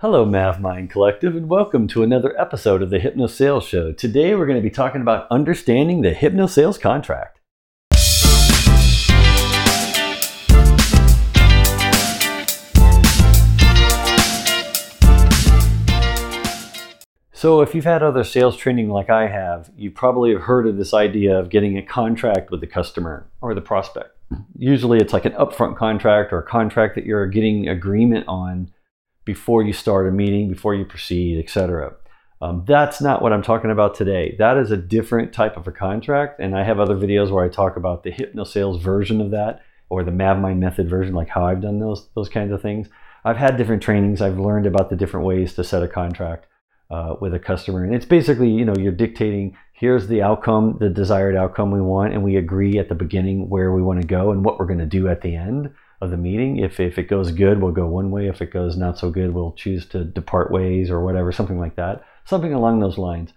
Hello, MavMind Collective, and welcome to another episode of the Hypno Sales Show. Today, we're going to be talking about understanding the Hypno Sales contract. So, if you've had other sales training like I have, you probably have heard of this idea of getting a contract with the customer or the prospect. Usually, it's like an upfront contract or a contract that you're getting agreement on before you start a meeting, before you proceed, etc. Um, that's not what I'm talking about today. That is a different type of a contract, and I have other videos where I talk about the hypno sales version of that or the MavMind method version, like how I've done those those kinds of things. I've had different trainings. I've learned about the different ways to set a contract uh, with a customer, and it's basically you know you're dictating here's the outcome, the desired outcome we want, and we agree at the beginning where we want to go and what we're going to do at the end of the meeting. If, if it goes good, we'll go one way. If it goes not so good, we'll choose to depart ways or whatever, something like that. Something along those lines.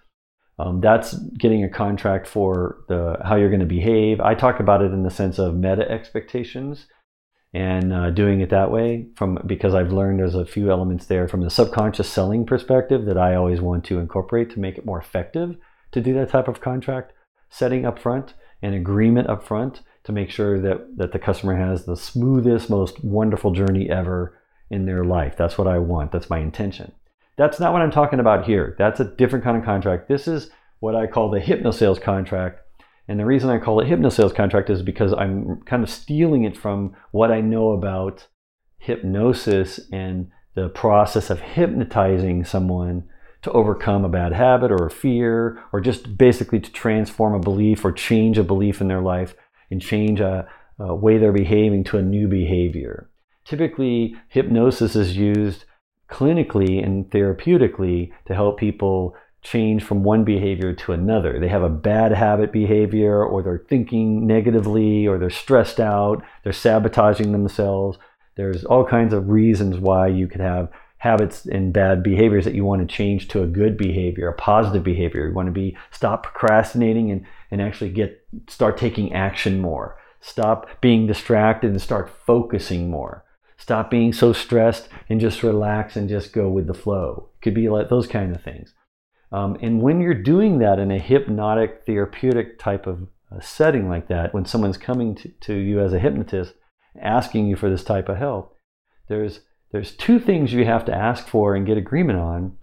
Um, that's getting a contract for the how you're going to behave. I talk about it in the sense of meta expectations and uh, doing it that way from because I've learned there's a few elements there from the subconscious selling perspective that I always want to incorporate to make it more effective to do that type of contract setting up front and agreement up front to make sure that, that the customer has the smoothest, most wonderful journey ever in their life. That's what I want. That's my intention. That's not what I'm talking about here. That's a different kind of contract. This is what I call the hypno sales contract. And the reason I call it hypno sales contract is because I'm kind of stealing it from what I know about hypnosis and the process of hypnotizing someone to overcome a bad habit or a fear or just basically to transform a belief or change a belief in their life and change a, a way they're behaving to a new behavior. Typically, hypnosis is used clinically and therapeutically to help people change from one behavior to another. They have a bad habit behavior, or they're thinking negatively, or they're stressed out, they're sabotaging themselves. There's all kinds of reasons why you could have habits and bad behaviors that you want to change to a good behavior, a positive behavior. You want to be stop procrastinating and, and actually get start taking action more. Stop being distracted and start focusing more. Stop being so stressed and just relax and just go with the flow. Could be like those kind of things. Um, and when you're doing that in a hypnotic, therapeutic type of uh, setting like that, when someone's coming to, to you as a hypnotist, asking you for this type of help, there's there's two things you have to ask for and get agreement on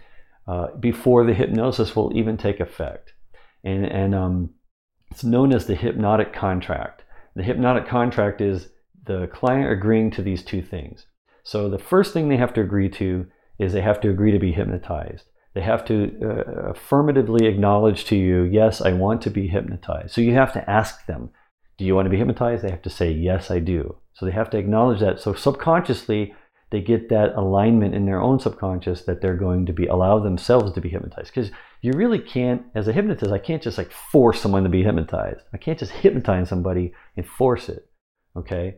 uh, before the hypnosis will even take effect. And, and um, it's known as the hypnotic contract. The hypnotic contract is the client agreeing to these two things. So the first thing they have to agree to is they have to agree to be hypnotized. They have to uh, affirmatively acknowledge to you, yes, I want to be hypnotized. So you have to ask them, do you want to be hypnotized? They have to say, yes, I do. So they have to acknowledge that. So subconsciously, they get that alignment in their own subconscious that they're going to be allow themselves to be hypnotized. Because you really can't as a hypnotist i can't just like force someone to be hypnotized. I can't just hypnotize somebody and force it okay?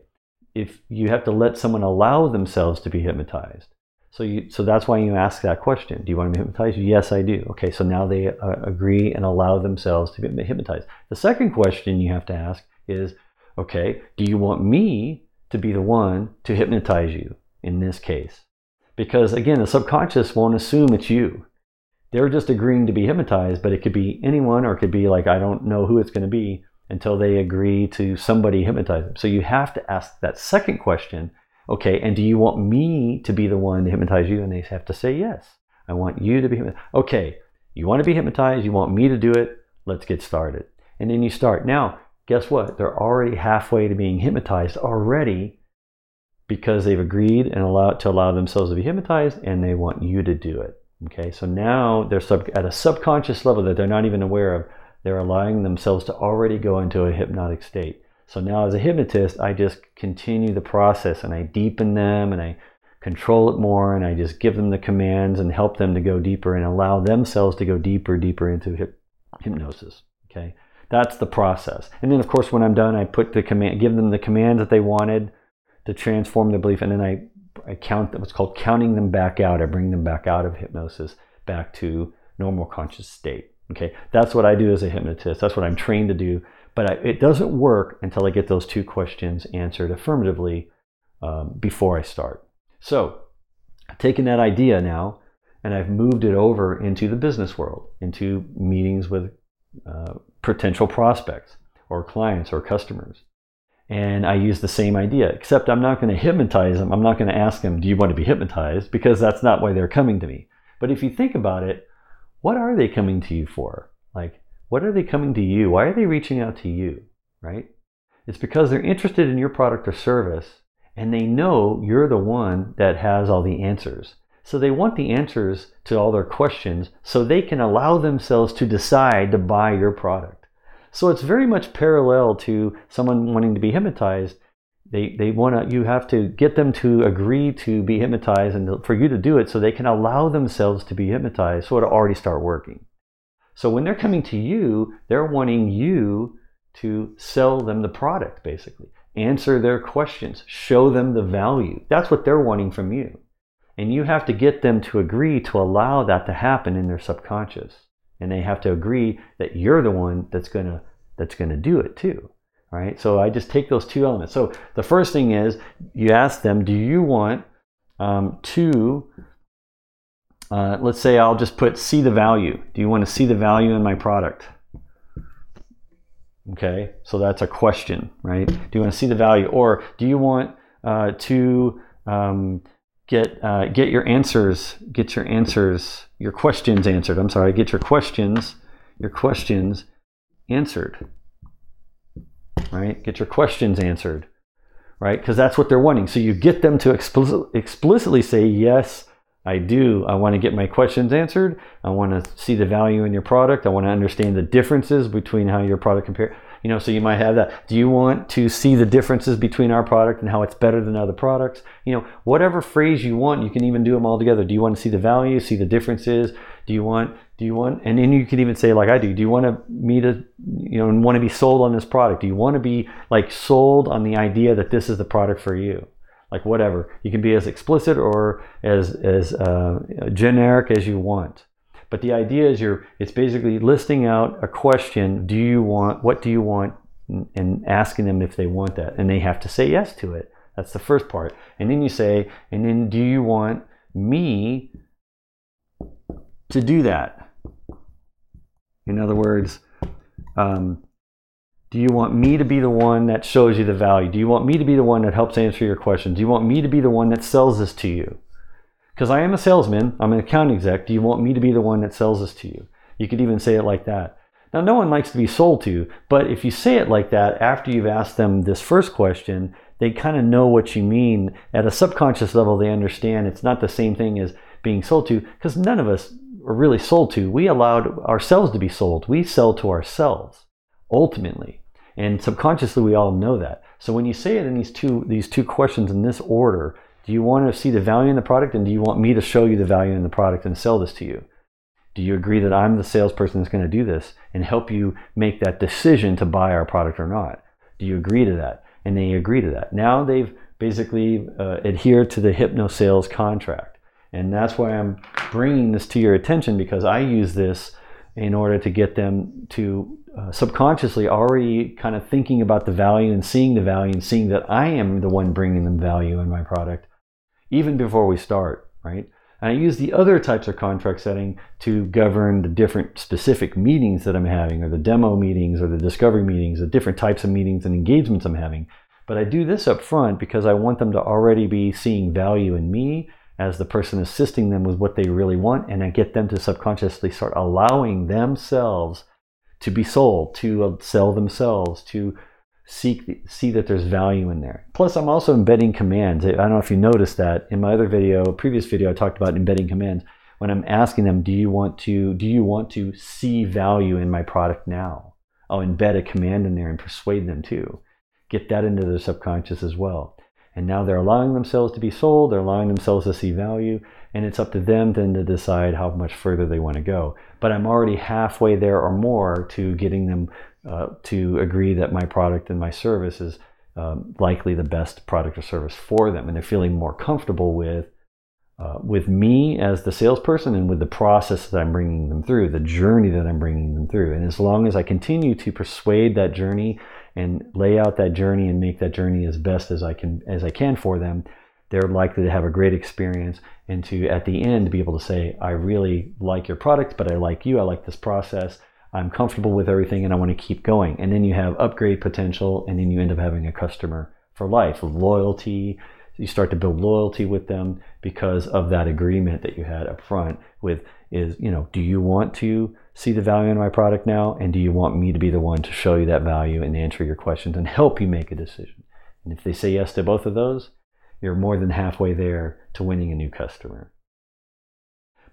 If you have to let someone allow themselves to be hypnotized. So you so that's why you ask that question. Do you want to be hypnotized? Yes i do. Okay so now they uh, agree and allow themselves to be hypnotized. The second question you have to ask is okay do you want me to be the one to hypnotize you in this case. Because again, the subconscious won't assume it's you. They're just agreeing to be hypnotized, but it could be anyone or it could be like, I don't know who it's going to be until they agree to somebody hypnotize them. So you have to ask that second question okay, and do you want me to be the one to hypnotize you? And they have to say yes. I want you to be hypnotized. Okay, you want to be hypnotized, you want me to do it, let's get started. And then you start. Now, guess what? They're already halfway to being hypnotized already because they've agreed and allowed to allow themselves to be hypnotized and they want you to do it. Okay, so now they're sub, at a subconscious level that they're not even aware of, they're allowing themselves to already go into a hypnotic state. So now, as a hypnotist, I just continue the process and I deepen them and I control it more and I just give them the commands and help them to go deeper and allow themselves to go deeper, deeper into hip, hypnosis. Okay, that's the process. And then, of course, when I'm done, I put the command, give them the commands that they wanted to transform their belief. And then I, I count what's called counting them back out. I bring them back out of hypnosis, back to normal conscious state. Okay, that's what I do as a hypnotist. That's what I'm trained to do. But I, it doesn't work until I get those two questions answered affirmatively um, before I start. So I've taken that idea now and I've moved it over into the business world, into meetings with uh, potential prospects or clients or customers. And I use the same idea, except I'm not going to hypnotize them. I'm not going to ask them, Do you want to be hypnotized? Because that's not why they're coming to me. But if you think about it, what are they coming to you for? Like, what are they coming to you? Why are they reaching out to you? Right? It's because they're interested in your product or service and they know you're the one that has all the answers. So they want the answers to all their questions so they can allow themselves to decide to buy your product. So it's very much parallel to someone wanting to be hypnotized. They, they want to, you have to get them to agree to be hypnotized and for you to do it so they can allow themselves to be hypnotized so it'll already start working. So when they're coming to you, they're wanting you to sell them the product basically, answer their questions, show them the value. That's what they're wanting from you. And you have to get them to agree to allow that to happen in their subconscious. And they have to agree that you're the one that's gonna that's gonna do it too. Right? So I just take those two elements. So the first thing is you ask them, do you want um, to uh, let's say I'll just put see the value. Do you want to see the value in my product? Okay, so that's a question, right? Do you want to see the value, or do you want uh, to um, get uh, get your answers, get your answers, your questions answered. I'm sorry, get your questions, your questions answered. Right? Get your questions answered. Right? Because that's what they're wanting. So you get them to explicit, explicitly say, yes, I do. I want to get my questions answered. I want to see the value in your product. I want to understand the differences between how your product compares you know so you might have that. Do you want to see the differences between our product and how it's better than other products? You know whatever phrase you want you can even do them all together. Do you want to see the value see the differences? Do you want do you want and then you can even say like i do do you want to me to you know want to be sold on this product? Do you want to be like sold on the idea that this is the product for you? Like whatever. You can be as explicit or as as uh, generic as you want but the idea is you're it's basically listing out a question, do you want what do you want and asking them if they want that and they have to say yes to it. That's the first part. And then you say, and then do you want me to do that? In other words, um, do you want me to be the one that shows you the value? Do you want me to be the one that helps answer your questions? Do you want me to be the one that sells this to you? Because I am a salesman, I'm an account exec. Do you want me to be the one that sells this to you? You could even say it like that. Now, no one likes to be sold to, but if you say it like that after you've asked them this first question, they kind of know what you mean. At a subconscious level, they understand it's not the same thing as being sold to, because none of us are really sold to. We allowed ourselves to be sold. We sell to ourselves, ultimately. And subconsciously, we all know that. So when you say it in these two, these two questions in this order, do you want to see the value in the product and do you want me to show you the value in the product and sell this to you? Do you agree that I'm the salesperson that's going to do this and help you make that decision to buy our product or not? Do you agree to that? And they agree to that. Now they've basically uh, adhered to the hypno sales contract. And that's why I'm bringing this to your attention because I use this in order to get them to uh, subconsciously already kind of thinking about the value and seeing the value and seeing that I am the one bringing them value in my product even before we start, right? And I use the other types of contract setting to govern the different specific meetings that I'm having, or the demo meetings, or the discovery meetings, the different types of meetings and engagements I'm having. But I do this up front because I want them to already be seeing value in me as the person assisting them with what they really want, and I get them to subconsciously start allowing themselves to be sold, to uh, sell themselves, to seek see that there's value in there. Plus, I'm also embedding commands. I don't know if you noticed that in my other video, previous video, I talked about embedding commands. When I'm asking them, do you want to do you want to see value in my product now? I'll embed a command in there and persuade them to get that into their subconscious as well. And now they're allowing themselves to be sold. They're allowing themselves to see value, and it's up to them then to decide how much further they want to go. But I'm already halfway there or more to getting them uh, to agree that my product and my service is um, likely the best product or service for them, and they're feeling more comfortable with uh, with me as the salesperson and with the process that I'm bringing them through, the journey that I'm bringing them through. And as long as I continue to persuade that journey and lay out that journey and make that journey as best as I can as I can for them, they're likely to have a great experience and to at the end be able to say i really like your product but i like you. I like this process. I'm comfortable with everything and i want to keep going. And then you have upgrade potential and then you end up having a customer for life loyalty. You start to build loyalty with them because of that agreement that you had up front with is you know do you want to see the value in my product now? And do you want me to be the one to show you that value and answer your questions and help you make a decision? And if they say yes to both of those you're more than halfway there to winning a new customer.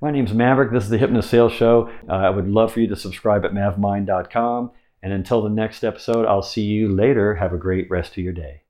My name's maverick. This is the hypno sales show. Uh, i would love for you to subscribe at mavmind.com and until the next episode i'll see you later. Have a great rest of your day